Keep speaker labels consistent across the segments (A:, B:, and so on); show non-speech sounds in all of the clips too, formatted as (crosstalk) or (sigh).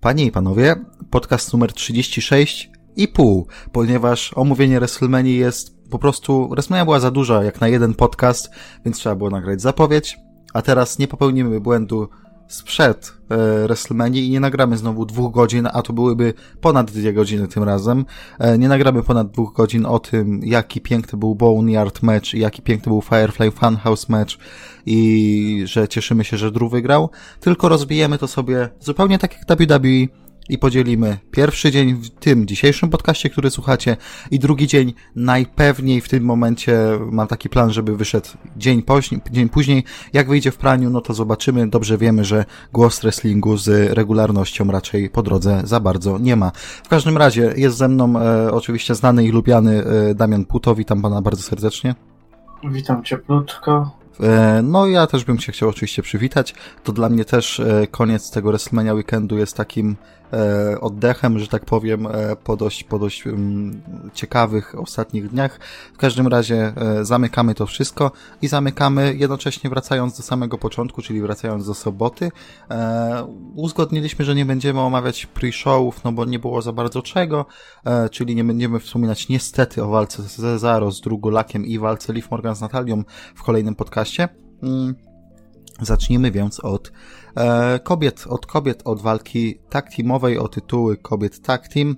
A: Panie i panowie, podcast numer 36 i pół, ponieważ omówienie WrestleMania jest po prostu, WrestleMania była za duża jak na jeden podcast, więc trzeba było nagrać zapowiedź, a teraz nie popełnimy błędu sprzed e, WrestleMania i nie nagramy znowu dwóch godzin, a to byłyby ponad dwie godziny tym razem. E, nie nagramy ponad dwóch godzin o tym, jaki piękny był Boneyard match, jaki piękny był Firefly Funhouse match i że cieszymy się, że Drew wygrał, tylko rozbijemy to sobie zupełnie tak jak WWE i podzielimy pierwszy dzień w tym dzisiejszym podcaście, który słuchacie i drugi dzień najpewniej w tym momencie mam taki plan, żeby wyszedł dzień, później, dzień później. Jak wyjdzie w praniu, no to zobaczymy. Dobrze wiemy, że głos wrestlingu z regularnością raczej po drodze za bardzo nie ma. W każdym razie jest ze mną e, oczywiście znany i lubiany e, Damian Puto. Witam pana bardzo serdecznie.
B: Witam cieplutko.
A: E, no ja też bym się chciał oczywiście przywitać. To dla mnie też e, koniec tego WrestleMania weekendu jest takim oddechem, że tak powiem, e, po dość, po dość um, ciekawych ostatnich dniach. W każdym razie e, zamykamy to wszystko i zamykamy jednocześnie wracając do samego początku, czyli wracając do soboty. E, uzgodniliśmy, że nie będziemy omawiać pre-showów, no bo nie było za bardzo czego, e, czyli nie będziemy wspominać niestety o walce z Cezaro, z Drugolakiem i walce Liv Morgan z Natalią w kolejnym podcaście. Mm. Zacznijmy więc od e, kobiet, od kobiet, od walki tag teamowej o tytuły kobiet tag team.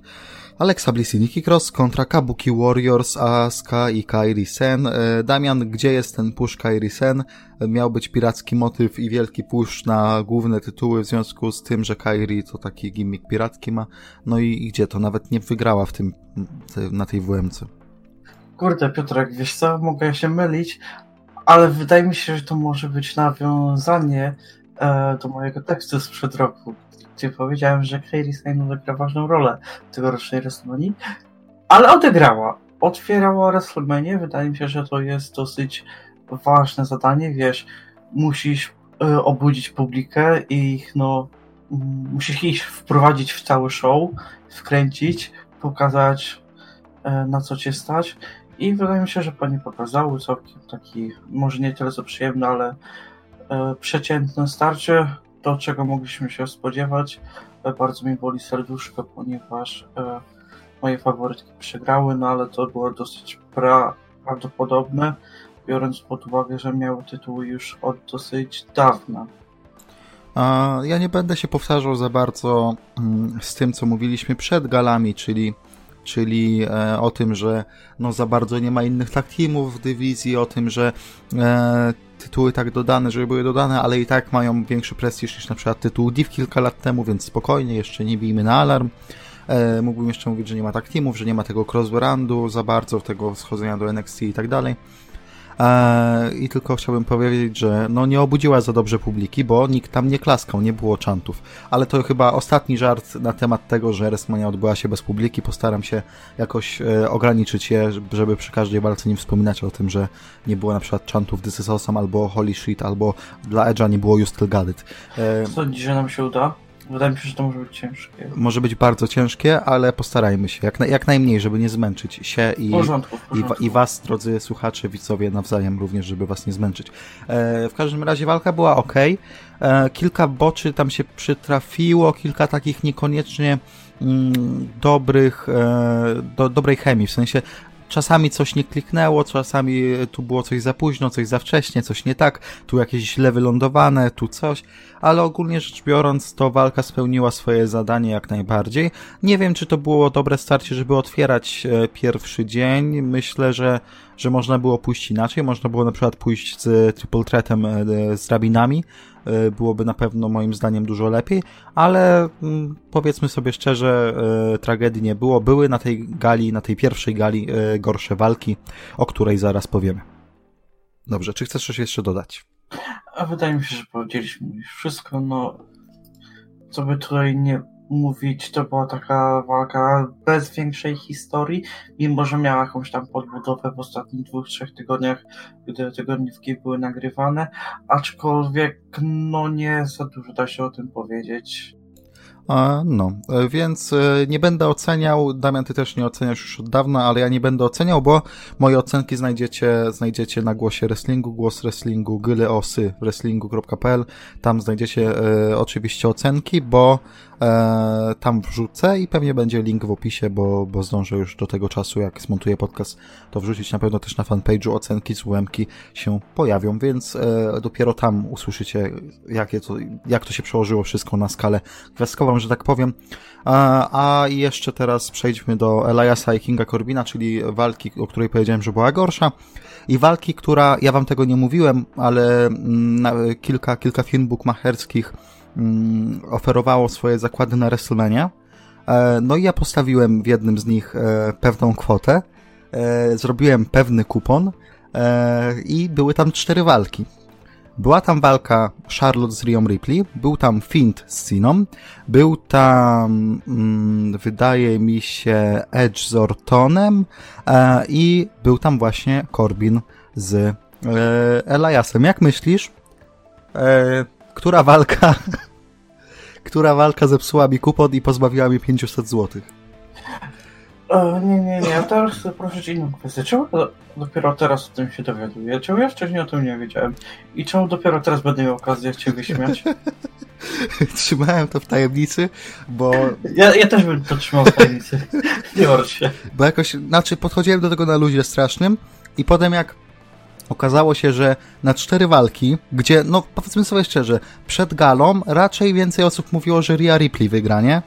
A: Alexa Bliss i Nikki Cross kontra Kabuki Warriors, Asuka i Kairi Sen. E, Damian, gdzie jest ten push Kairi Sen? Miał być piracki motyw i wielki push na główne tytuły w związku z tym, że Kairi to taki gimmick piracki ma. No i, gdzie to? Nawet nie wygrała w tym, na tej WMC.
B: Kurde, Piotrek, wiesz co, mogę się mylić, ale wydaje mi się, że to może być nawiązanie e, do mojego tekstu sprzed roku, gdzie powiedziałem, że Kairi Sane odegra ważną rolę tegorocznej WrestleMania, ale odegrała. Otwierała WrestleMania, wydaje mi się, że to jest dosyć ważne zadanie, wiesz, musisz e, obudzić publikę i ich, no, musisz ich wprowadzić w cały show, wkręcić, pokazać e, na co cię stać i wydaje mi się, że pani pokazały całkiem taki, może nie tyle co przyjemny, ale e, przeciętne starcie, to czego mogliśmy się spodziewać. E, bardzo mi boli serduszko, ponieważ e, moje faworytki przegrały, no ale to było dosyć pra prawdopodobne, biorąc pod uwagę, że miały tytuły już od dosyć dawna.
A: Ja nie będę się powtarzał za bardzo mm, z tym, co mówiliśmy przed galami, czyli czyli e, o tym, że no za bardzo nie ma innych tak teamów w dywizji, o tym, że e, tytuły tak dodane, żeby były dodane, ale i tak mają większy prestiż niż na przykład tytuł Div kilka lat temu, więc spokojnie, jeszcze nie bijmy na alarm. E, mógłbym jeszcze mówić, że nie ma tak teamów, że nie ma tego crossrandu za bardzo, tego schodzenia do NXT i tak dalej. E, I tylko chciałbym powiedzieć, że no nie obudziła za dobrze publiki, bo nikt tam nie klaskał, nie było czantów. Ale to chyba ostatni żart na temat tego, że WrestleMania odbyła się bez publiki. Postaram się jakoś e, ograniczyć je, żeby przy każdej walce nie wspominać o tym, że nie było na przykład czantów This is awesome, albo Holy Shit, albo dla Edge'a nie było You Still Got It.
B: E, Sądzisz, że nam się uda? Wydaje mi się, że to może być ciężkie.
A: Może być bardzo ciężkie, ale postarajmy się. Jak, na, jak najmniej, żeby nie zmęczyć się i,
B: w porządku, w
A: porządku. i, i was, drodzy słuchacze, widzowie, nawzajem również, żeby was nie zmęczyć. E, w każdym razie walka była ok. E, kilka boczy tam się przytrafiło, kilka takich niekoniecznie mm, dobrych, e, do, dobrej chemii, w sensie czasami coś nie kliknęło, czasami tu było coś za późno, coś za wcześnie, coś nie tak, tu jakieś źle wylądowane, tu coś, ale ogólnie rzecz biorąc, to walka spełniła swoje zadanie jak najbardziej. Nie wiem, czy to było dobre starcie, żeby otwierać e, pierwszy dzień. Myślę, że, że można było pójść inaczej. Można było na przykład pójść z Triple Threatem e, z rabinami. E, byłoby na pewno moim zdaniem dużo lepiej, ale mm, powiedzmy sobie szczerze, tragedii nie było. Były na tej gali, na tej pierwszej gali gorsze walki, o której zaraz powiemy. Dobrze, czy chcesz coś jeszcze dodać?
B: A wydaje mi się, że powiedzieliśmy już wszystko. No, co by tutaj nie mówić, to była taka walka bez większej historii, mimo że miała jakąś tam podbudowę w ostatnich dwóch, trzech tygodniach, gdy tygodniówki były nagrywane, aczkolwiek no nie za dużo da się o tym powiedzieć.
A: No, więc e, nie będę oceniał, Damian, ty też nie oceniasz już od dawna, ale ja nie będę oceniał, bo moje ocenki znajdziecie, znajdziecie na głosie wrestlingu, głos wrestlingu, gyleosy wrestlingu.pl, tam znajdziecie e, oczywiście ocenki, bo e, tam wrzucę i pewnie będzie link w opisie, bo, bo zdążę już do tego czasu, jak zmontuję podcast, to wrzucić na pewno też na fanpage'u ocenki z UMki się pojawią, więc e, dopiero tam usłyszycie, jakie to, jak to się przełożyło wszystko na skalę gwiazdkową, że tak powiem. A, a jeszcze teraz przejdźmy do Eliasa i Kinga Corbina, czyli walki, o której powiedziałem, że była gorsza. I walki, która, ja wam tego nie mówiłem, ale mm, kilka, kilka firm bukmacherskich oferowało swoje zakłady na WrestleMania. E, no i ja postawiłem w jednym z nich e, pewną kwotę, e, zrobiłem pewny kupon i były tam cztery walki. Była tam walka Charlotte z Rią Ripley, był tam Fint z Siną, był tam, mm, wydaje mi się, Edge z Ortonem i był tam właśnie Corbin z Eliasem. Jak myślisz, która walka, (laughs) która walka zepsuła mi kupon i pozbawiła mnie 500 złotych?
B: O, nie, nie, nie. Teraz chcę prosić inną kwestię. Czemu dopiero teraz o tym się dowiaduję? Czemu ja wcześniej o tym nie wiedziałem? I czemu dopiero teraz będę miał okazję cię wyśmiać? (laughs)
A: Trzymałem to w tajemnicy, bo...
B: Ja, ja też bym to trzymał w tajemnicy. (laughs) nie martw się.
A: Bo jakoś, znaczy podchodziłem do tego na luzie strasznym i potem jak okazało się, że na cztery walki, gdzie, no powiedzmy sobie szczerze, przed galą raczej więcej osób mówiło, że Rhea Ripley wygra, nie?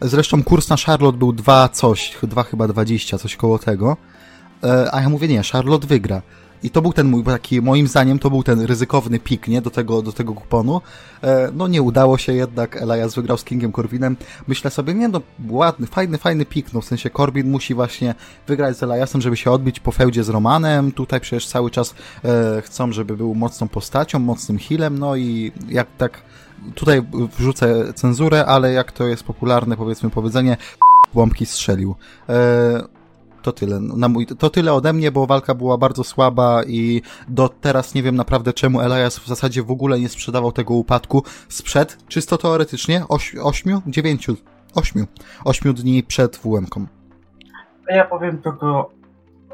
A: Zresztą kurs na Charlotte był 2 coś, 2 chyba 20, coś koło tego. E, a ja mówię, nie, Charlotte wygra. I to był ten mój taki, moim zdaniem, to był ten ryzykowny pik, nie, do tego, do tego kuponu. E, no nie udało się jednak, Elias wygrał z Kingiem Corbinem. Myślę sobie, nie no, ładny, fajny, fajny pik, no w sensie Corbin musi właśnie wygrać z Eliasem, żeby się odbić po fełdzie z Romanem. Tutaj przecież cały czas e, chcą, żeby był mocną postacią, mocnym healem, no i jak tak tutaj wrzucę cenzurę, ale jak to jest popularne, powiedzmy, powiedzenie, bombki strzelił. E, to tyle. Na mój, to tyle ode mnie, bo walka była bardzo słaba i do teraz nie wiem naprawdę czemu Elias w zasadzie w ogóle nie sprzedawał tego upadku sprzed, czysto teoretycznie, oś, ośmiu, dziewięciu, ośmiu, ośmiu dni przed WM-ką.
B: Ja powiem tylko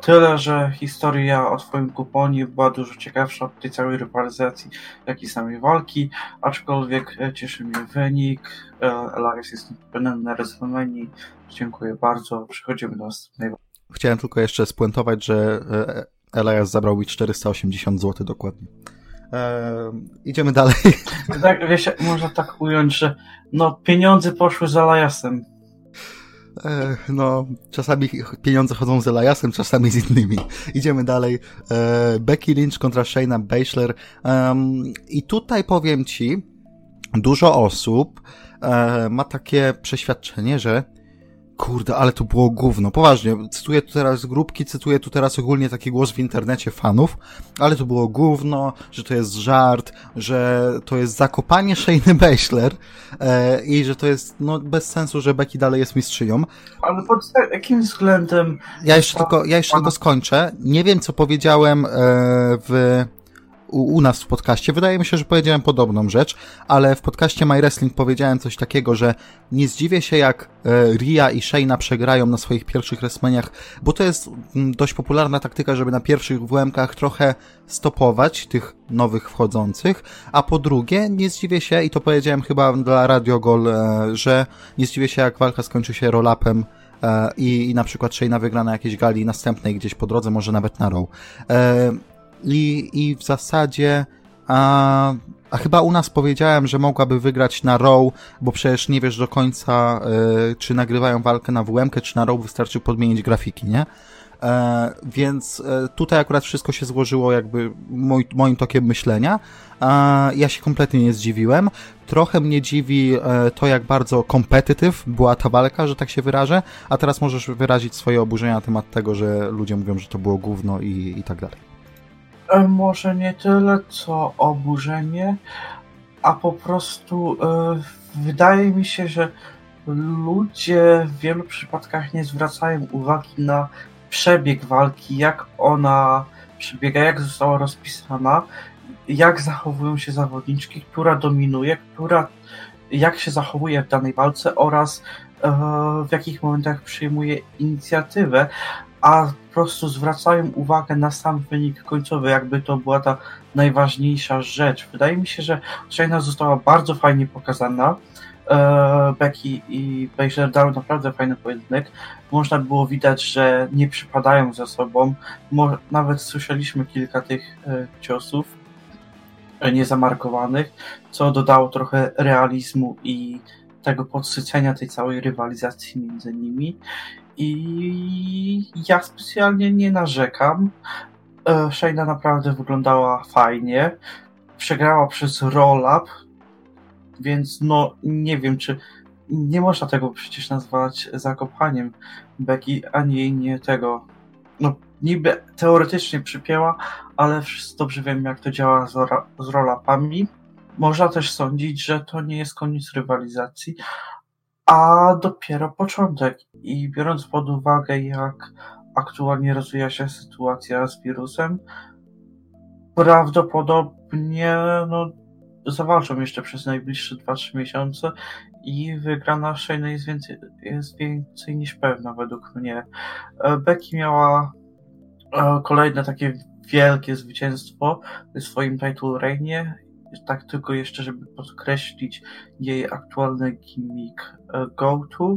B: Tyle, że historia o swoim kuponie była dużo ciekawsza od tej całej rywalizacji, jak i samej walki, aczkolwiek e, cieszy mnie wynik. E, Elias jest pewny na WrestleMania. Dziękuję bardzo. Przechodzimy do następnej
A: Chciałem tylko jeszcze spuentować, że e, Elias zabrał mi 480 zł dokładnie. Eee, idziemy dalej. (laughs)
B: Tak, wiesz, można tak ująć, że no pieniądze poszły za Eliasem
A: no, czasami pieniądze chodzą z Eliasem, czasami z innymi. Idziemy dalej. E, Becky Lynch kontra Shayna Baszler. I tutaj powiem ci, dużo osób e, ma takie przeświadczenie, że Kurde, ale to było gówno. Poważnie, cytuję tu teraz grupki, cytuję tu teraz ogólnie taki głos w internecie fanów, ale to było gówno, że to jest żart, że to jest zakopanie Shane Baszler e, i że to jest no, bez sensu, że Becky dalej jest mistrzynią.
B: Ale pod jakim względem...
A: Ja jeszcze tylko, ja jeszcze tylko skończę. Nie wiem, co powiedziałem e, w u, u nas w podcaście. Wydaje mi się, że powiedziałem podobną rzecz, ale w podcaście My Wrestling powiedziałem coś takiego, że nie zdziwię się jak e, Ria i Shayna przegrają na swoich pierwszych wrestlmaniach, bo to jest mm, dość popularna taktyka, żeby na pierwszych WM-kach trochę stopować tych nowych wchodzących, a po drugie nie zdziwię się, i to powiedziałem chyba dla Radio Gol, e, że nie zdziwię się jak walka skończy się roll-upem e, i, i na przykład Shayna wygra na jakiejś gali następnej gdzieś po drodze, może nawet na row. I, i w zasadzie a, a chyba u nas powiedziałem, że mogłaby wygrać na Row, bo przecież nie wiesz do końca, y, czy nagrywają walkę na WM, czy na Row wystarczy podmienić grafiki, nie? E, więc e, tutaj akurat wszystko się złożyło jakby mój, moim tokiem myślenia. E, ja się kompletnie nie zdziwiłem. Trochę mnie dziwi e, to, jak bardzo competitive była ta walka, że tak się wyrażę, a teraz możesz wyrazić swoje oburzenia na temat tego, że ludzie mówią, że to było gówno i, i tak dalej.
B: E, może nie tyle co oburzenie, a po prostu e, wydaje mi się, że ludzie w wielu przypadkach nie zwracają uwagi na przebieg walki, jak ona przebiega, jak została rozpisana, jak zachowują się zawodniczki, która dominuje, która jak się zachowuje w danej walce oraz e, w jakich momentach przyjmuje inicjatywę, a po prostu zwracają uwagę na sam wynik końcowy, jakby to była ta najważniejsza rzecz. Wydaje mi się, że China została bardzo fajnie pokazana. e, Becky i Baszler dały naprawdę fajny pojedynek. Można było widać, że nie przypadają ze sobą. Nawet słyszeliśmy kilka tych e, ciosów e, niezamarkowanych, co dodało trochę realizmu i tego podsycenia tej całej rywalizacji między nimi. I ja specjalnie nie narzekam. E, Shayna naprawdę wyglądała fajnie. Przegrała przez roll-up, więc no nie wiem, czy nie można tego przecież nazwać zakopaniem Becky, ani jej nie tego. No niby teoretycznie przypięła, ale wszyscy dobrze wiemy, jak to działa z, z roll-upami. Można też sądzić, że to nie jest koniec rywalizacji, a dopiero początek. I biorąc pod uwagę, jak aktualnie rozwija się sytuacja z wirusem, prawdopodobnie no, zawalczą jeszcze przez najbliższe 2-3 miesiące i wygrana Shayna jest więcej, jest więcej niż pewna według mnie. E, Becky miała e, kolejne takie wielkie zwycięstwo w swoim title reignie. Tak tylko jeszcze, żeby podkreślić jej aktualny gimmick e, go-to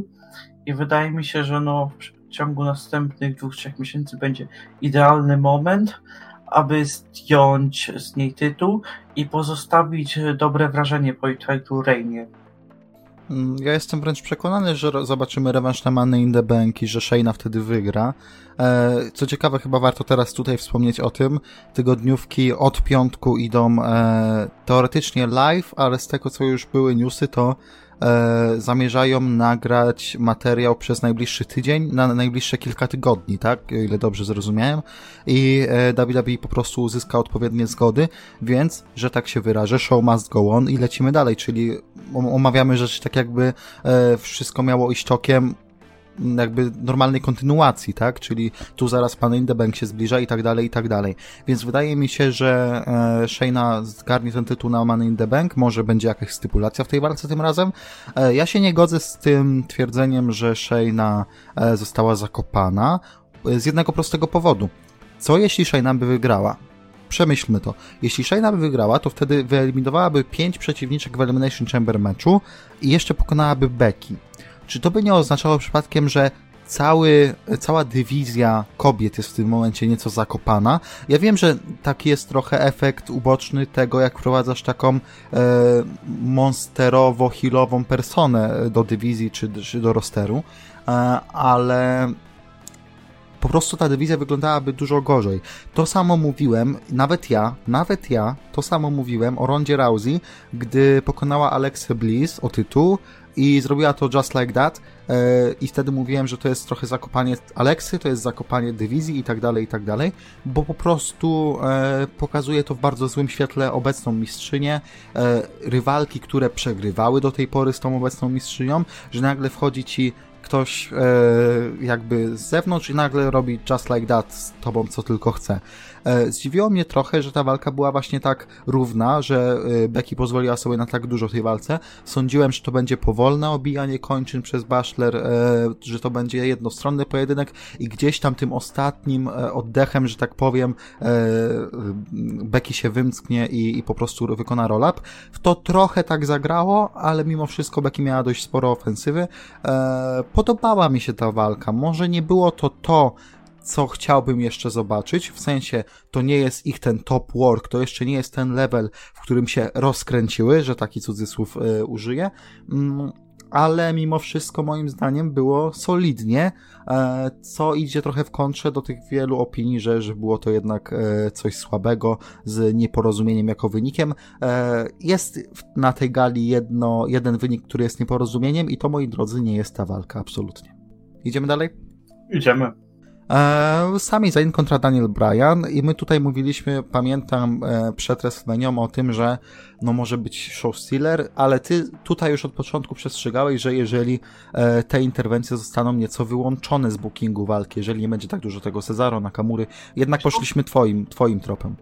B: i wydaje mi się, że no w ciągu następnych dwóch, trzech miesięcy będzie idealny moment, aby zdjąć z niej tytuł i pozostawić dobre wrażenie po jej title reignie.
A: Mm, ja jestem wręcz przekonany, że zobaczymy rewanż na Money in the Bank i że Shayna wtedy wygra. E, co ciekawe, chyba warto teraz tutaj wspomnieć o tym. Tygodniówki od piątku idą e, teoretycznie live, ale z tego co już były newsy, to e, zamierzają nagrać materiał przez najbliższy tydzień, na najbliższe kilka tygodni, tak? O ile dobrze zrozumiałem. I e, WWE po prostu uzyska odpowiednie zgody, więc, że tak się wyrażę, show must go on i lecimy dalej, czyli omawiamy rzeczy tak jakby e, wszystko miało iść tokiem jakby normalnej kontynuacji, tak? Czyli tu zaraz pan in the Bank się zbliża i tak dalej, i tak dalej. Więc wydaje mi się, że e, Shayna zgarnie ten tytuł na Money in the Bank, może będzie jakaś stypulacja w tej walce tym razem. E, ja się nie godzę z tym twierdzeniem, że Shayna e, została zakopana z jednego prostego powodu. Co jeśli Shayna by wygrała? Przemyślmy to. Jeśli Shayna by wygrała, to wtedy wyeliminowałaby pięć przeciwniczek w Elimination Chamber meczu i jeszcze pokonałaby Becky. Czy to by nie oznaczało przypadkiem, że cały, cała dywizja kobiet jest w tym momencie nieco zakopana. Ja wiem, że taki jest trochę efekt uboczny tego, jak wprowadzasz taką e, monsterowo-healową personę do dywizji czy, czy do rosteru, e, ale po prostu ta dywizja wyglądałaby dużo gorzej. To samo mówiłem, nawet ja, nawet ja, to samo mówiłem o Rondzie Rousey, gdy pokonała Alexę Bliss o tytuł, i zrobiła to just like that. E, i wtedy mówiłem, że to jest trochę zakopanie Aleksy, to jest zakopanie dywizji i tak dalej, i tak dalej, bo po prostu e, pokazuje to w bardzo złym świetle obecną mistrzynię, e, rywalki, które przegrywały do tej pory z tą obecną mistrzynią, że nagle wchodzi ci ktoś e, jakby z zewnątrz i nagle robi just like that z tobą, co tylko chce. E, zdziwiło mnie trochę, że ta walka była właśnie tak równa, że e, Becky pozwoliła sobie na tak dużo w tej walce. Sądziłem, że to będzie powolne obijanie kończyn przez Baszler, e, że to będzie jednostronny pojedynek i gdzieś tam tym ostatnim oddechem, że tak powiem, Becky się wymsknie i, i po prostu wykona roll-up. W to trochę tak zagrało, ale mimo wszystko Becky miała dość sporo ofensywy. Podobała mi się ta walka. Może nie było to to, co chciałbym jeszcze zobaczyć, w sensie to nie jest ich ten top work, to jeszcze nie jest ten level, w którym się rozkręciły, że taki cudzysłów y, użyję, mm, ale mimo wszystko moim zdaniem było solidnie, e, co idzie trochę w kontrze do tych wielu opinii, że, że było to jednak e, coś słabego z nieporozumieniem jako wynikiem. E, jest na tej gali jedno, jeden wynik, który jest nieporozumieniem i to, moi drodzy, nie jest ta walka, absolutnie. Idziemy dalej?
B: Idziemy.
A: E, Sami Zayn kontra Daniel Bryan i my tutaj mówiliśmy, pamiętam e, przed WrestleMania o tym, że no może być show stealer, ale ty tutaj już od początku przestrzegałeś, że jeżeli e, te interwencje zostaną nieco wyłączone z bookingu walki, jeżeli nie będzie tak dużo tego Cezaro, Nakamury, jednak poszliśmy twoim, twoim tropem.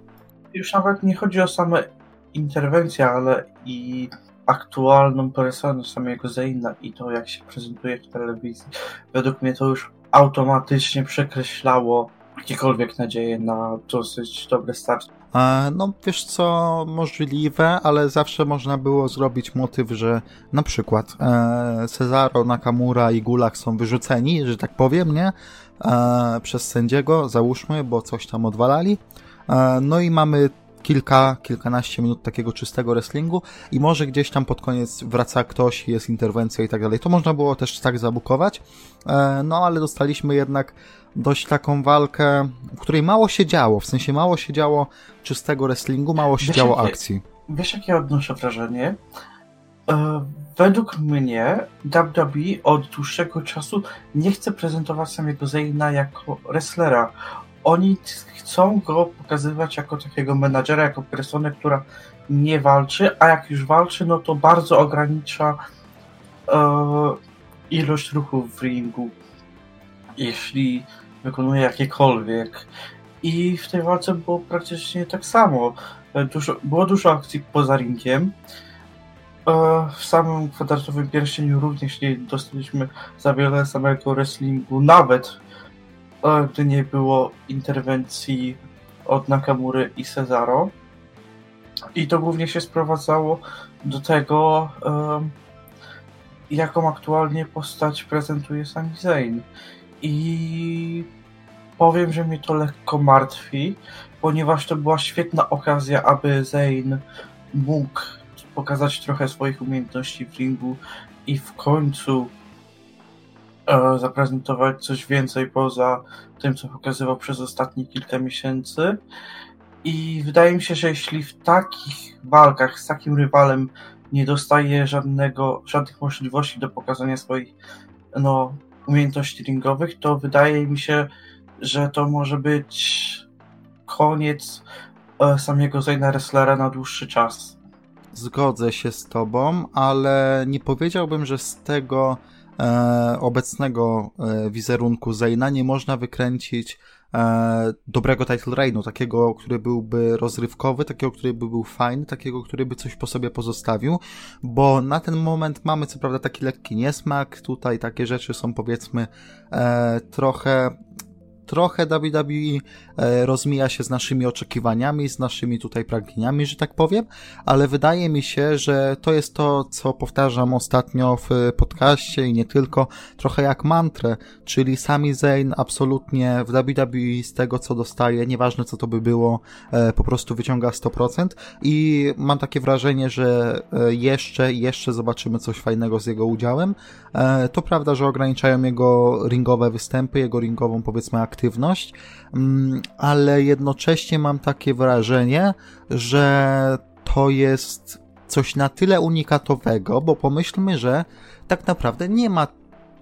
B: Już nawet nie chodzi o same interwencje, ale i aktualną personę samego Zayna i to, jak się prezentuje w telewizji. Według mnie to już automatycznie przekreślało jakiekolwiek nadzieje na dosyć dobry start.
A: No wiesz co, możliwe, ale zawsze można było zrobić motyw, że na przykład e, Cezaro, Nakamura i Gulak są wyrzuceni, że tak powiem, nie? E, przez sędziego, załóżmy, bo coś tam odwalali. E, no i mamy kilka, kilkanaście minut takiego czystego wrestlingu i może gdzieś tam pod koniec wraca ktoś, jest interwencja i tak dalej. To można było też tak zabukować, e, no ale dostaliśmy jednak dość taką walkę, w której mało się działo, w sensie mało się działo czystego wrestlingu, mało się
B: Wiesz,
A: działo
B: jakie-
A: akcji.
B: Wiesz, jakie odnoszę wrażenie? E, według mnie WWE od dłuższego czasu nie chce prezentować samego Zayna jako wrestlera. Oni chcą go pokazywać jako takiego menadżera, jako personę, która nie walczy, a jak już walczy, no to bardzo ogranicza e, ilość ruchów w ringu, jeśli wykonuje jakiekolwiek. I w tej walce było praktycznie tak samo. Dużo, było dużo akcji poza ringiem. E, W samym kwadratowym pierścieniu również nie dostaliśmy za wiele samego wrestlingu, nawet gdy nie było interwencji od Nakamury i Cesaro. I to głównie się sprowadzało do tego, em, jaką aktualnie postać prezentuje Sami Zayn. I powiem, że mnie to lekko martwi, ponieważ to była świetna okazja, aby Zayn mógł pokazać trochę swoich umiejętności w ringu i w końcu zaprezentować coś więcej poza tym, co pokazywał przez ostatnie kilka miesięcy. I wydaje mi się, że jeśli w takich walkach z takim rywalem nie dostaje żadnego, żadnych możliwości do pokazania swoich no, umiejętności ringowych, to wydaje mi się, że to może być koniec e, samego Zayna Wrestlera na dłuższy czas.
A: Zgodzę się z tobą, ale nie powiedziałbym, że z tego e, obecnego e, wizerunku Zayna nie można wykręcić e, dobrego title reignu, takiego, który byłby rozrywkowy, takiego, który by był fajny, takiego, który by coś po sobie pozostawił, bo na ten moment mamy co prawda taki lekki niesmak, tutaj takie rzeczy są powiedzmy e, trochę trochę WWE e, rozmija się z naszymi oczekiwaniami, z naszymi tutaj pragnieniami, że tak powiem, ale wydaje mi się, że to jest to, co powtarzam ostatnio w podcaście i nie tylko, trochę jak mantrę, czyli sami Zayn absolutnie w WWE z tego, co dostaje, nieważne co to by było, e, po prostu wyciąga 100% i mam takie wrażenie, że e, jeszcze, jeszcze zobaczymy coś fajnego z jego udziałem. To prawda, że ograniczają jego ringowe występy, jego ringową powiedzmy aktywność, mm, ale jednocześnie mam takie wrażenie, że to jest coś na tyle unikatowego, bo pomyślmy, że tak naprawdę nie ma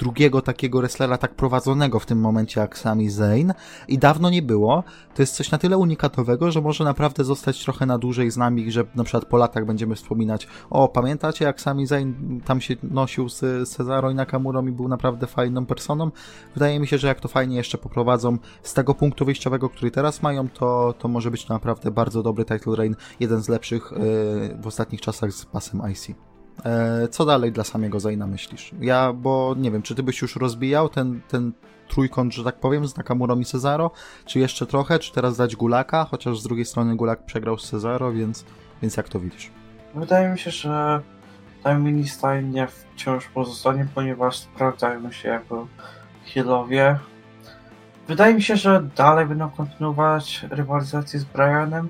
A: drugiego takiego wrestlera tak prowadzonego w tym momencie jak Sami Zayn i dawno nie było. To jest coś na tyle unikatowego, że może naprawdę zostać trochę na dłużej z nami, że na przykład po latach będziemy wspominać o, pamiętacie jak Sami Zayn tam się nosił z Cezaro i Nakamurą i był naprawdę fajną personą? Wydaje mi się, że jak to fajnie jeszcze poprowadzą z tego punktu wyjściowego, który teraz mają, to, to może być naprawdę bardzo dobry title reign, jeden z lepszych yy, w ostatnich czasach z pasem IC. E, Co dalej dla samego Zayna myślisz? Ja, bo nie wiem, czy ty byś już rozbijał ten, ten trójkąt, że tak powiem, z Nakamurą i Cezaro, czy jeszcze trochę, czy teraz dać Gulaka, chociaż z drugiej strony Gulak przegrał z Cezaro, więc, więc jak to widzisz?
B: Wydaje mi się, że ten mini nie wciąż pozostanie, ponieważ sprawdzają się jako healowie. Wydaje mi się, że dalej będą kontynuować rywalizację z Brianem.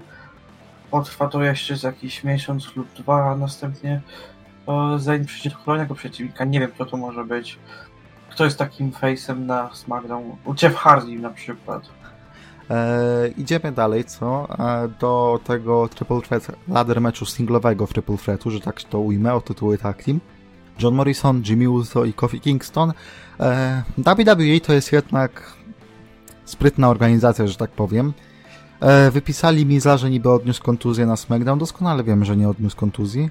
B: Potrwa to jeszcze z jakiś miesiąc lub dwa, a następnie przyjdzie do kolejnego przeciwnika. Nie wiem, kto to może być. Kto jest takim face'em na SmackDown? Jeff Hardy na przykład.
A: E, idziemy dalej, co? E, do tego Triple Threat ladder meczu singlowego w Triple Threatu, że tak to ujmę, o tytuły tag team. John Morrison, Jimmy Uso i Kofi Kingston. E, WWE to jest jednak sprytna organizacja, że tak powiem. E, wypisali mi za, że niby odniósł kontuzję na SmackDown. Doskonale wiem, że nie odniósł kontuzji.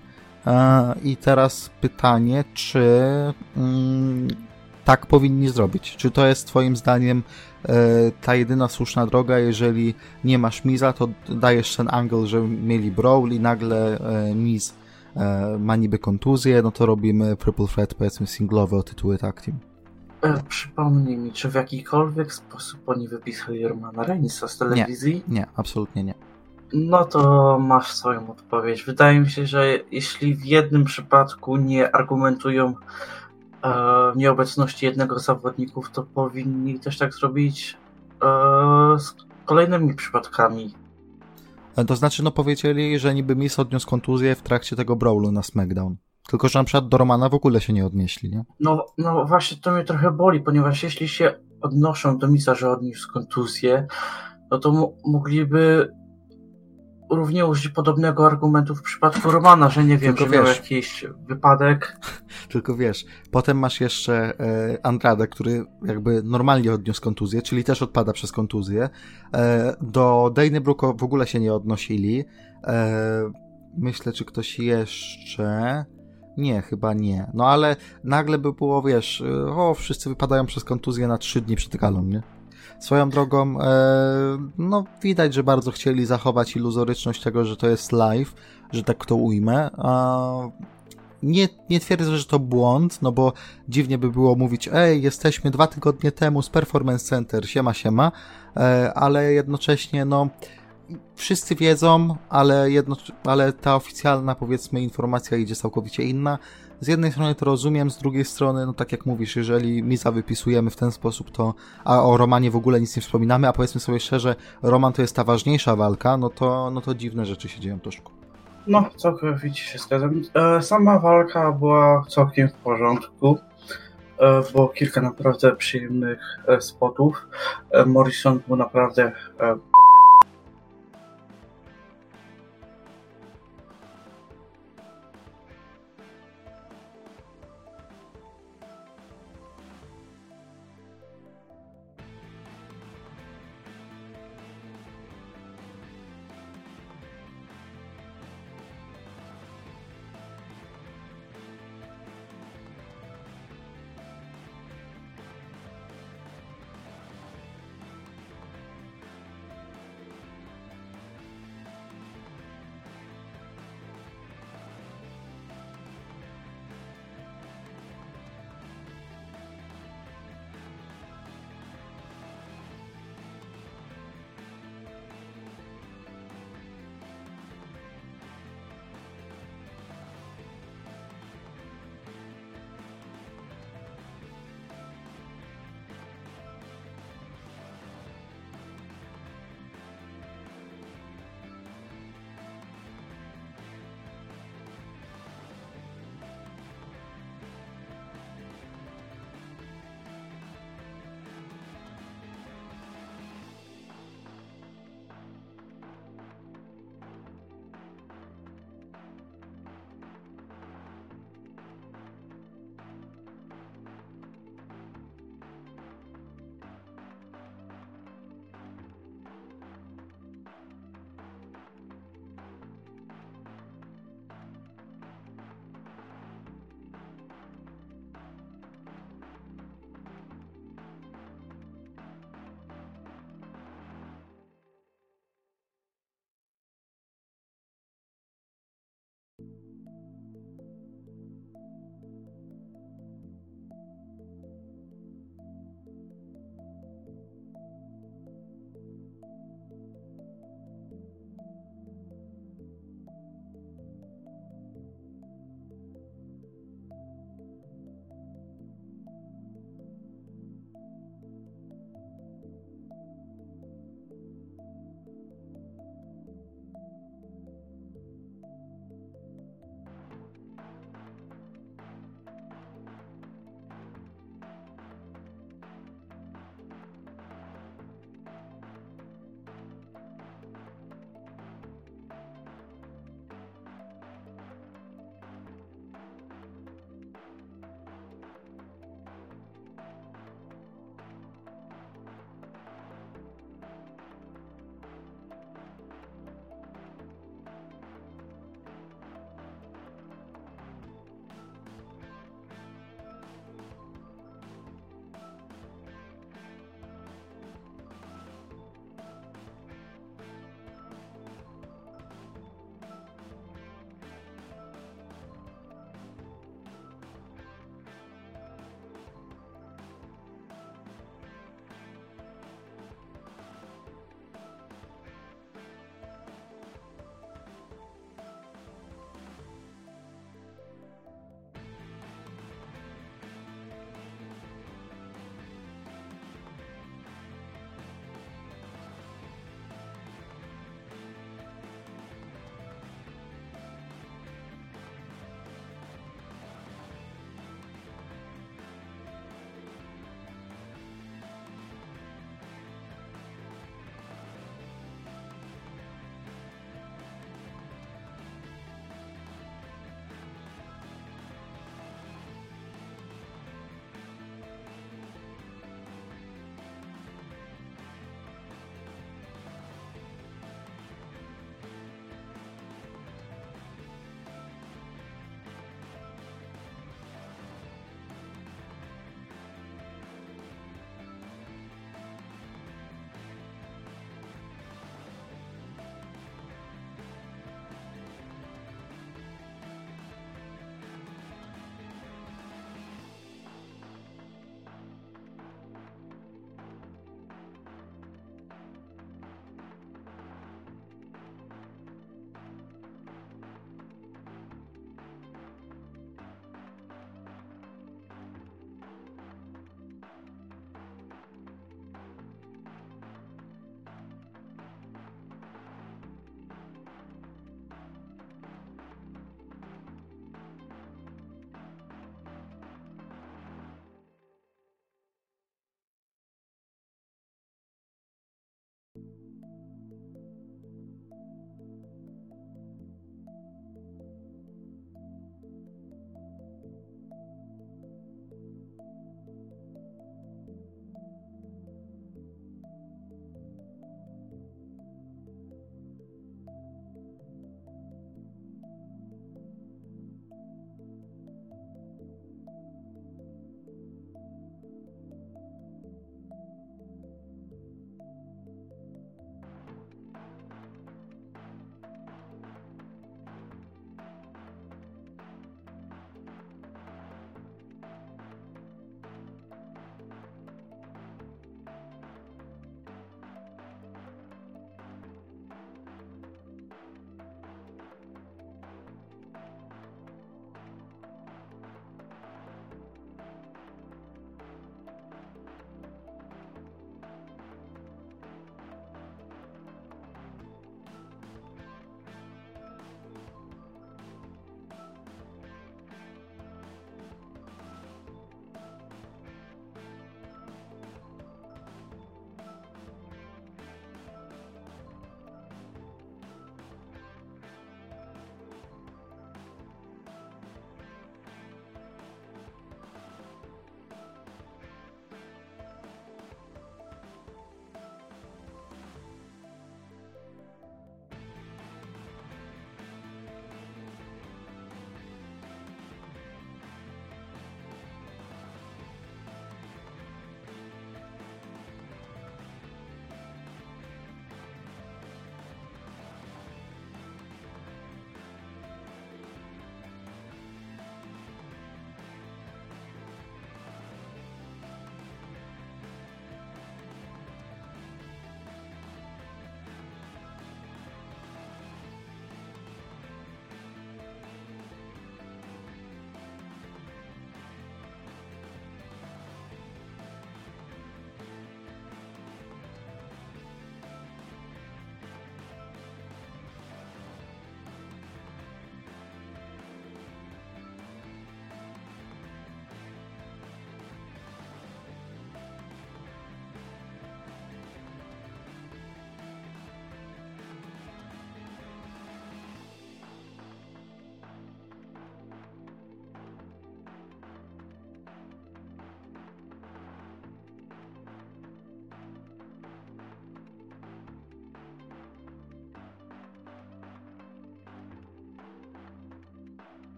A: E, I teraz pytanie, czy mm, tak powinni zrobić? Czy to jest Twoim zdaniem e, ta jedyna słuszna droga, jeżeli nie masz Miza, to dajesz ten angle, że mieli Brawl i nagle e, Miz ma niby kontuzję, no to robimy Triple Threat, powiedzmy singlowy o tytuły tag team.
B: Przypomnij mi, czy w jakikolwiek sposób oni wypisali Romana Reinsa z telewizji?
A: Nie, absolutnie nie.
B: No to masz swoją odpowiedź. Wydaje mi się, że jeśli w jednym przypadku nie argumentują e, nieobecności jednego z zawodników, to powinni też tak zrobić e, z kolejnymi przypadkami.
A: E, to znaczy, no powiedzieli, że niby Miss odniósł kontuzję w trakcie tego brawlu na SmackDown. Tylko, że na przykład do Romana w ogóle się nie odnieśli, nie?
B: No, no właśnie to mnie trochę boli, ponieważ jeśli się odnoszą do Misa, że odniósł kontuzję, no to mogliby równie użyć podobnego argumentu w przypadku Romana, że nie wiem, Tylko że wiesz, miał jakiś wypadek. (laughs)
A: Tylko wiesz, potem masz jeszcze e, Andrade, który jakby normalnie odniósł kontuzję, czyli też odpada przez kontuzję. E, do Dejny Brook w ogóle się nie odnosili. E, myślę, czy ktoś jeszcze... Nie, chyba nie. No ale nagle by było, wiesz, o, wszyscy wypadają przez kontuzję na trzy dni przed galą, nie? Swoją drogą, e, no widać, że bardzo chcieli zachować iluzoryczność tego, że to jest live, że tak to ujmę. Nie, nie twierdzę, że to błąd, no bo dziwnie by było mówić, ej, jesteśmy dwa tygodnie temu z Performance Center, siema, siema, e, ale jednocześnie, no, wszyscy wiedzą, ale, jedno, ale ta oficjalna, powiedzmy, informacja idzie całkowicie inna. Z jednej strony to rozumiem, z drugiej strony, no tak jak mówisz, jeżeli Misa wypisujemy w ten sposób, to a o Romanie w ogóle nic nie wspominamy, a powiedzmy sobie szczerze, Roman to jest ta ważniejsza walka, no to, no to dziwne rzeczy się dzieją troszkę.
B: No, całkowicie się zgadzam. E, sama walka była całkiem w porządku. E, było kilka naprawdę przyjemnych e, spotów. Morrison był naprawdę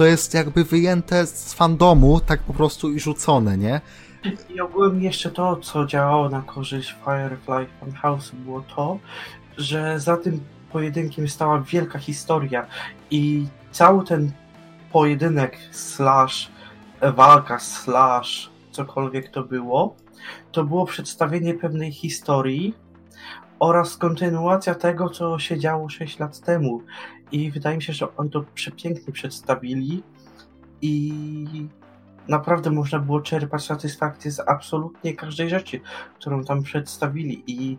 A: to jest jakby wyjęte z fandomu, tak po prostu i rzucone, nie?
B: I ogółem jeszcze to, co działało na korzyść Firefly Funhouse było to, że za tym pojedynkiem stała wielka historia i cały ten pojedynek slash walka slash cokolwiek to było, to było przedstawienie pewnej historii oraz kontynuacja tego, co się działo 6 lat temu. I wydaje mi się, że oni to przepięknie przedstawili i naprawdę można było czerpać satysfakcję z absolutnie każdej rzeczy, którą tam przedstawili i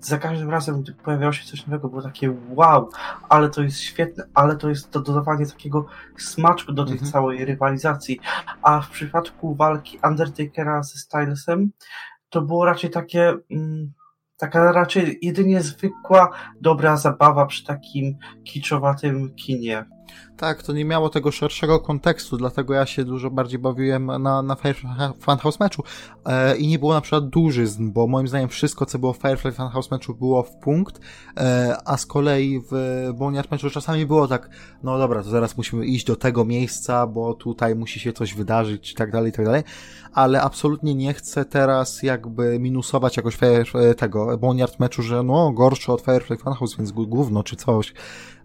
B: za każdym razem, gdy pojawiało się coś nowego, było takie wow, ale to jest świetne, ale to jest to dodawanie takiego smaczku do tej mhm. całej rywalizacji. A w przypadku walki Undertakera ze Stylesem, to było raczej takie, mm, taka raczej jedynie zwykła, dobra zabawa przy takim kiczowatym kinie.
A: Tak, to nie miało tego szerszego kontekstu, dlatego ja się dużo bardziej bawiłem na, na Firefly Funhouse meczu. E, i nie było na przykład dużyzn, bo moim zdaniem wszystko, co było w Firefly Funhouse meczu było w punkt, e, a z kolei w Boneyard meczu czasami było tak, no dobra, to zaraz musimy iść do tego miejsca, bo tutaj musi się coś wydarzyć i tak dalej, i tak dalej, ale absolutnie nie chcę teraz jakby minusować jakoś Fire, tego Boneyard meczu, że no gorszy od Firefly Funhouse, więc gówno czy coś.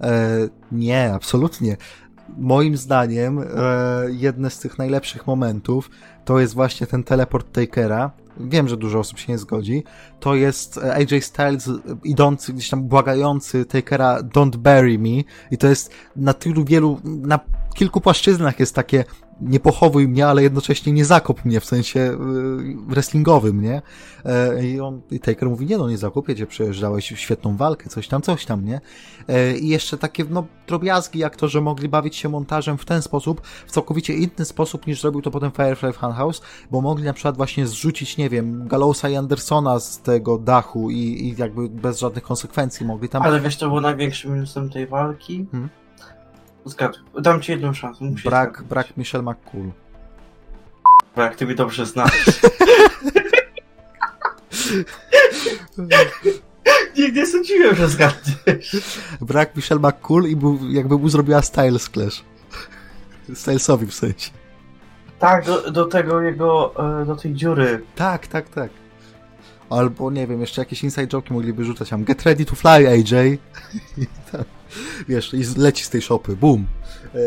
A: E, nie, absolutnie moim zdaniem e, jedne z tych najlepszych momentów to jest właśnie ten teleport Takera. Wiem, że dużo osób się nie zgodzi. To jest e, AJ Styles idący, gdzieś tam błagający Takera Don't bury me i to jest na tylu wielu, na kilku płaszczyznach jest takie nie pochowuj mnie, ale jednocześnie nie zakop mnie w sensie y, wrestlingowym, nie? E, I on, i Taker mówi, nie no, nie zakupię cię, przejeżdżałeś świetną walkę, coś tam, coś tam, nie? E, I jeszcze takie, no, drobiazgi, jak to, że mogli bawić się montażem w ten sposób, w całkowicie inny sposób, niż zrobił to potem Firefly Funhouse, bo mogli na przykład właśnie zrzucić, nie wiem, Gallowsa i Andersona z tego dachu i, i jakby bez żadnych konsekwencji mogli tam...
B: Ale wiesz, to było największym minusem tej walki? Hmm? Zgadzam. Dam ci jedną szansę.
A: Brak, brak Michelle McCool.
B: Bo jak ty mi dobrze znasz. (laughs) Nigdy nie sądziłem, że zgadniesz.
A: Brak Michelle McCool i był, jakby mu zrobiła Styles Clash. Stylesowi w sensie.
B: Tak, do, do tego jego, e, do tej dziury.
A: Tak, tak, tak. Albo, nie wiem, jeszcze jakieś inside joke mogliby rzucać tam. Get ready to fly, AJ. (laughs) Tak wiesz, i leci z tej szopy, boom. E,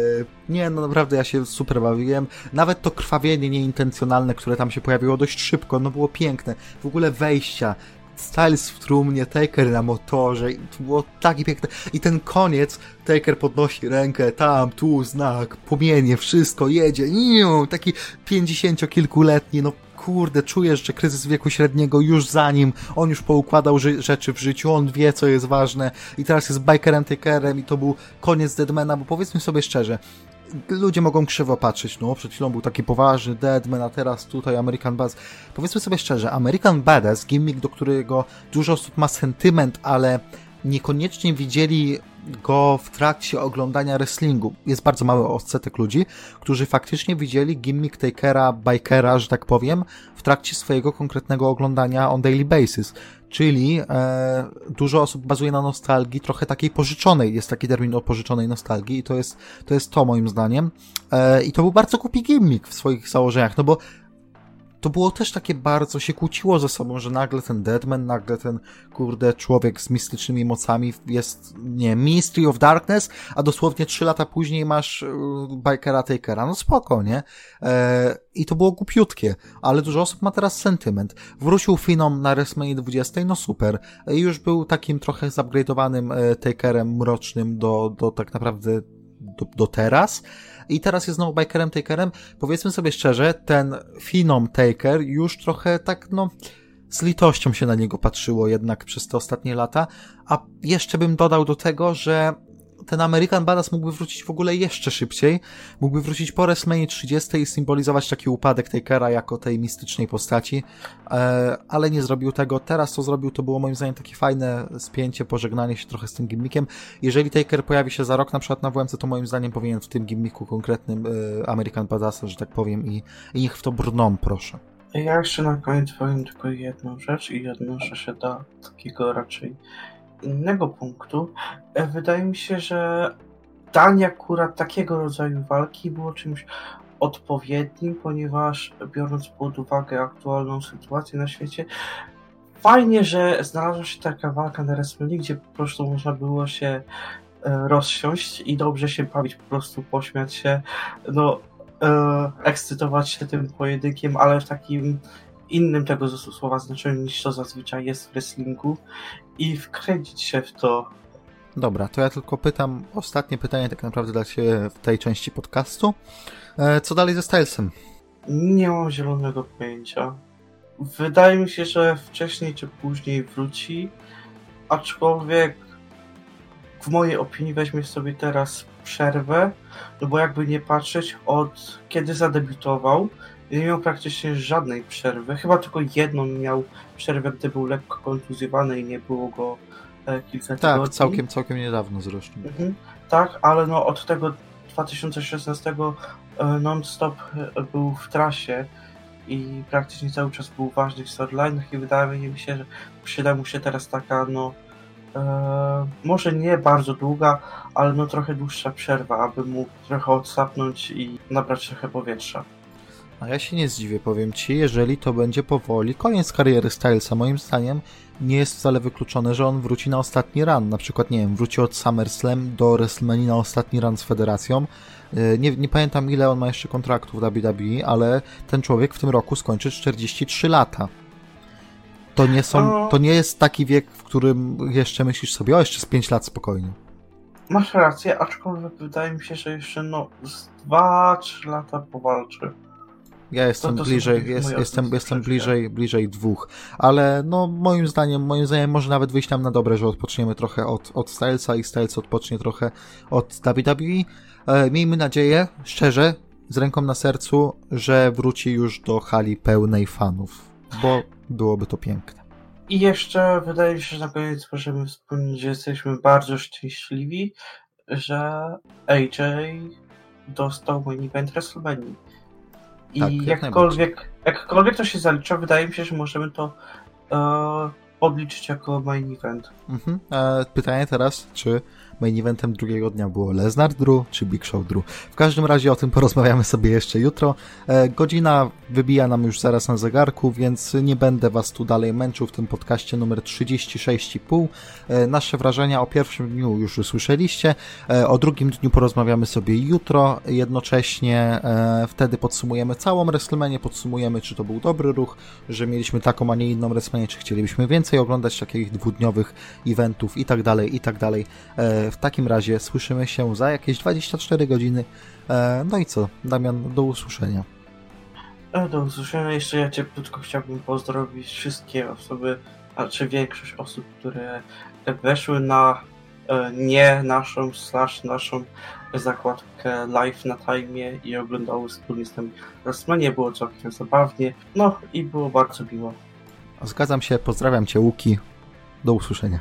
A: nie, no naprawdę ja się super bawiłem. Nawet to krwawienie nieintencjonalne, które tam się pojawiło dość szybko, no było piękne. W ogóle wejścia, Styles w trumnie, Taker na motorze, to było takie piękne. I ten koniec, Taker podnosi rękę, tam, tu, znak, płomienie, wszystko, jedzie, niu, taki pięćdziesięciokilkuletni, no kurde, czujesz, że kryzys wieku średniego już za nim, on już poukładał rzeczy w życiu, on wie, co jest ważne i teraz jest bikerem, takerem i to był koniec Deadmana, bo powiedzmy sobie szczerze, ludzie mogą krzywo patrzeć, no, przed chwilą był taki poważny Deadman, a teraz tutaj American Badass. Powiedzmy sobie szczerze, American Badass, gimmick, do którego dużo osób ma sentyment, ale niekoniecznie widzieli go w trakcie oglądania wrestlingu. Jest bardzo mały odsetek ludzi, którzy faktycznie widzieli gimmick Takera, Bikera, że tak powiem, w trakcie swojego konkretnego oglądania on daily basis. Czyli e, dużo osób bazuje na nostalgii, trochę takiej pożyczonej. Jest taki termin o pożyczonej nostalgii i to jest to, jest to moim zdaniem. E, I to był bardzo kupi gimmick w swoich założeniach, no bo to było też takie bardzo się kłóciło ze sobą, że nagle ten Deadman, nagle ten kurde człowiek z mistycznymi mocami jest, nie, Ministry of Darkness, a dosłownie trzy lata później masz yy, Bikera Takera. No spoko, nie? E, I to było głupiutkie, ale dużo osób ma teraz sentyment. Wrócił Finom na WrestleMania 20, no super. I już był takim trochę zupgrade'owanym e, Takerem mrocznym do, do tak naprawdę do, do teraz. I teraz jest znowu Bikerem Takerem. Powiedzmy sobie szczerze, ten Finom Taker już trochę tak, no, z litością się na niego patrzyło jednak przez te ostatnie lata. A jeszcze bym dodał do tego, że ten American Badass mógłby wrócić w ogóle jeszcze szybciej. Mógłby wrócić po WrestleMania 30 i symbolizować taki upadek Takera jako tej mistycznej postaci, e, ale nie zrobił tego. Teraz co zrobił, to było moim zdaniem takie fajne spięcie, pożegnanie się trochę z tym gimmickiem. Jeżeli Taker pojawi się za rok na przykład na WMC, to moim zdaniem powinien w tym gimmicku konkretnym e, American Badass, że tak powiem, i, i niech w to brną, proszę.
B: Ja jeszcze na koniec powiem tylko jedną rzecz i odnoszę się do takiego raczej innego punktu. E, wydaje mi się, że danie akurat takiego rodzaju walki było czymś odpowiednim, ponieważ biorąc pod uwagę aktualną sytuację na świecie, fajnie, że znalazła się taka walka na WrestleMania, gdzie po prostu można było się e, rozsiąść i dobrze się bawić, po prostu pośmiać się, no, e, ekscytować się tym pojedynkiem, ale w takim innym tego słowa znaczeniu niż to zazwyczaj jest w wrestlingu i wkręcić się w to.
A: Dobra, to ja tylko pytam, ostatnie pytanie tak naprawdę dla Ciebie w tej części podcastu. E, co dalej ze Stylesem?
B: Nie mam zielonego pojęcia. Wydaje mi się, że wcześniej czy później wróci, aczkolwiek w mojej opinii weźmie sobie teraz przerwę, no bo jakby nie patrzeć, od kiedy zadebiutował, nie miał praktycznie żadnej przerwy. Chyba tylko jedną miał przerwę, gdy był lekko kontuzjowany i nie było go e, kilka
A: tak,
B: tygodni.
A: Tak, całkiem, całkiem niedawno zresztą.
B: Mhm, tak, ale no od tego 2016 e, non-stop e, był w trasie i praktycznie cały czas był w ważnych storyline'ach i wydaje mi się, że przyda mu się teraz taka no e, może nie bardzo długa, ale no trochę dłuższa przerwa, aby mógł trochę odsapnąć i nabrać trochę powietrza.
A: A ja się nie zdziwię, powiem Ci, jeżeli to będzie powoli koniec kariery Stylesa. Moim zdaniem nie jest wcale wykluczone, że on wróci na ostatni run. Na przykład, nie wiem, wróci od SummerSlam do WrestleMania na ostatni run z Federacją. E, nie, nie pamiętam ile on ma jeszcze kontraktów w WWE, ale ten człowiek w tym roku skończy 43 lata. To nie, są, to nie jest taki wiek, w którym jeszcze myślisz sobie, o jeszcze z 5 lat spokojnie.
B: Masz rację, aczkolwiek wydaje mi się, że jeszcze no z 2-3 lata powalczy.
A: Ja jestem to to bliżej, jest, jestem, jestem bliżej, bliżej dwóch. Ale no moim zdaniem, moim zdaniem może nawet wyjść nam na dobre, że odpoczniemy trochę od, od Stylesa i Styles odpocznie trochę od WWE. E, miejmy nadzieję, szczerze, z ręką na sercu, że wróci już do hali pełnej fanów, bo byłoby to piękne.
B: I jeszcze wydaje mi się, że na koniec możemy wspomnieć, że jesteśmy bardzo szczęśliwi, że AJ dostał main event WrestleMania i tak, jakkolwiek, jakkolwiek to się zalicza, wydaje mi się, że możemy to e, podliczyć jako main event.
A: Mhm. E, pytanie teraz, czy Main eventem drugiego dnia było Lesnar Drew czy Big Show Drew. W każdym razie o tym porozmawiamy sobie jeszcze jutro. E, godzina wybija nam już zaraz na zegarku, więc nie będę Was tu dalej męczył w tym podcaście numer 36,5. E, nasze wrażenia o pierwszym dniu już usłyszeliście. E, o drugim dniu porozmawiamy sobie jutro. Jednocześnie wtedy podsumujemy całą WrestleManię, podsumujemy czy to był dobry ruch, że mieliśmy taką, a nie inną WrestleManię, czy chcielibyśmy więcej oglądać takich dwudniowych eventów i tak dalej, i tak dalej w takim razie słyszymy się za jakieś 24 godziny. E, no i co, Damian, do usłyszenia.
B: E, do usłyszenia. Jeszcze ja cieplutko chciałbym pozdrowić wszystkie osoby, a czy większość osób, które weszły na e, nie naszą, slash naszą zakładkę live na time i oglądały wspólnie z nami WrestleMania. Było całkiem zabawnie, no i było bardzo miło.
A: Zgadzam się, pozdrawiam Cię Łuki. Do usłyszenia.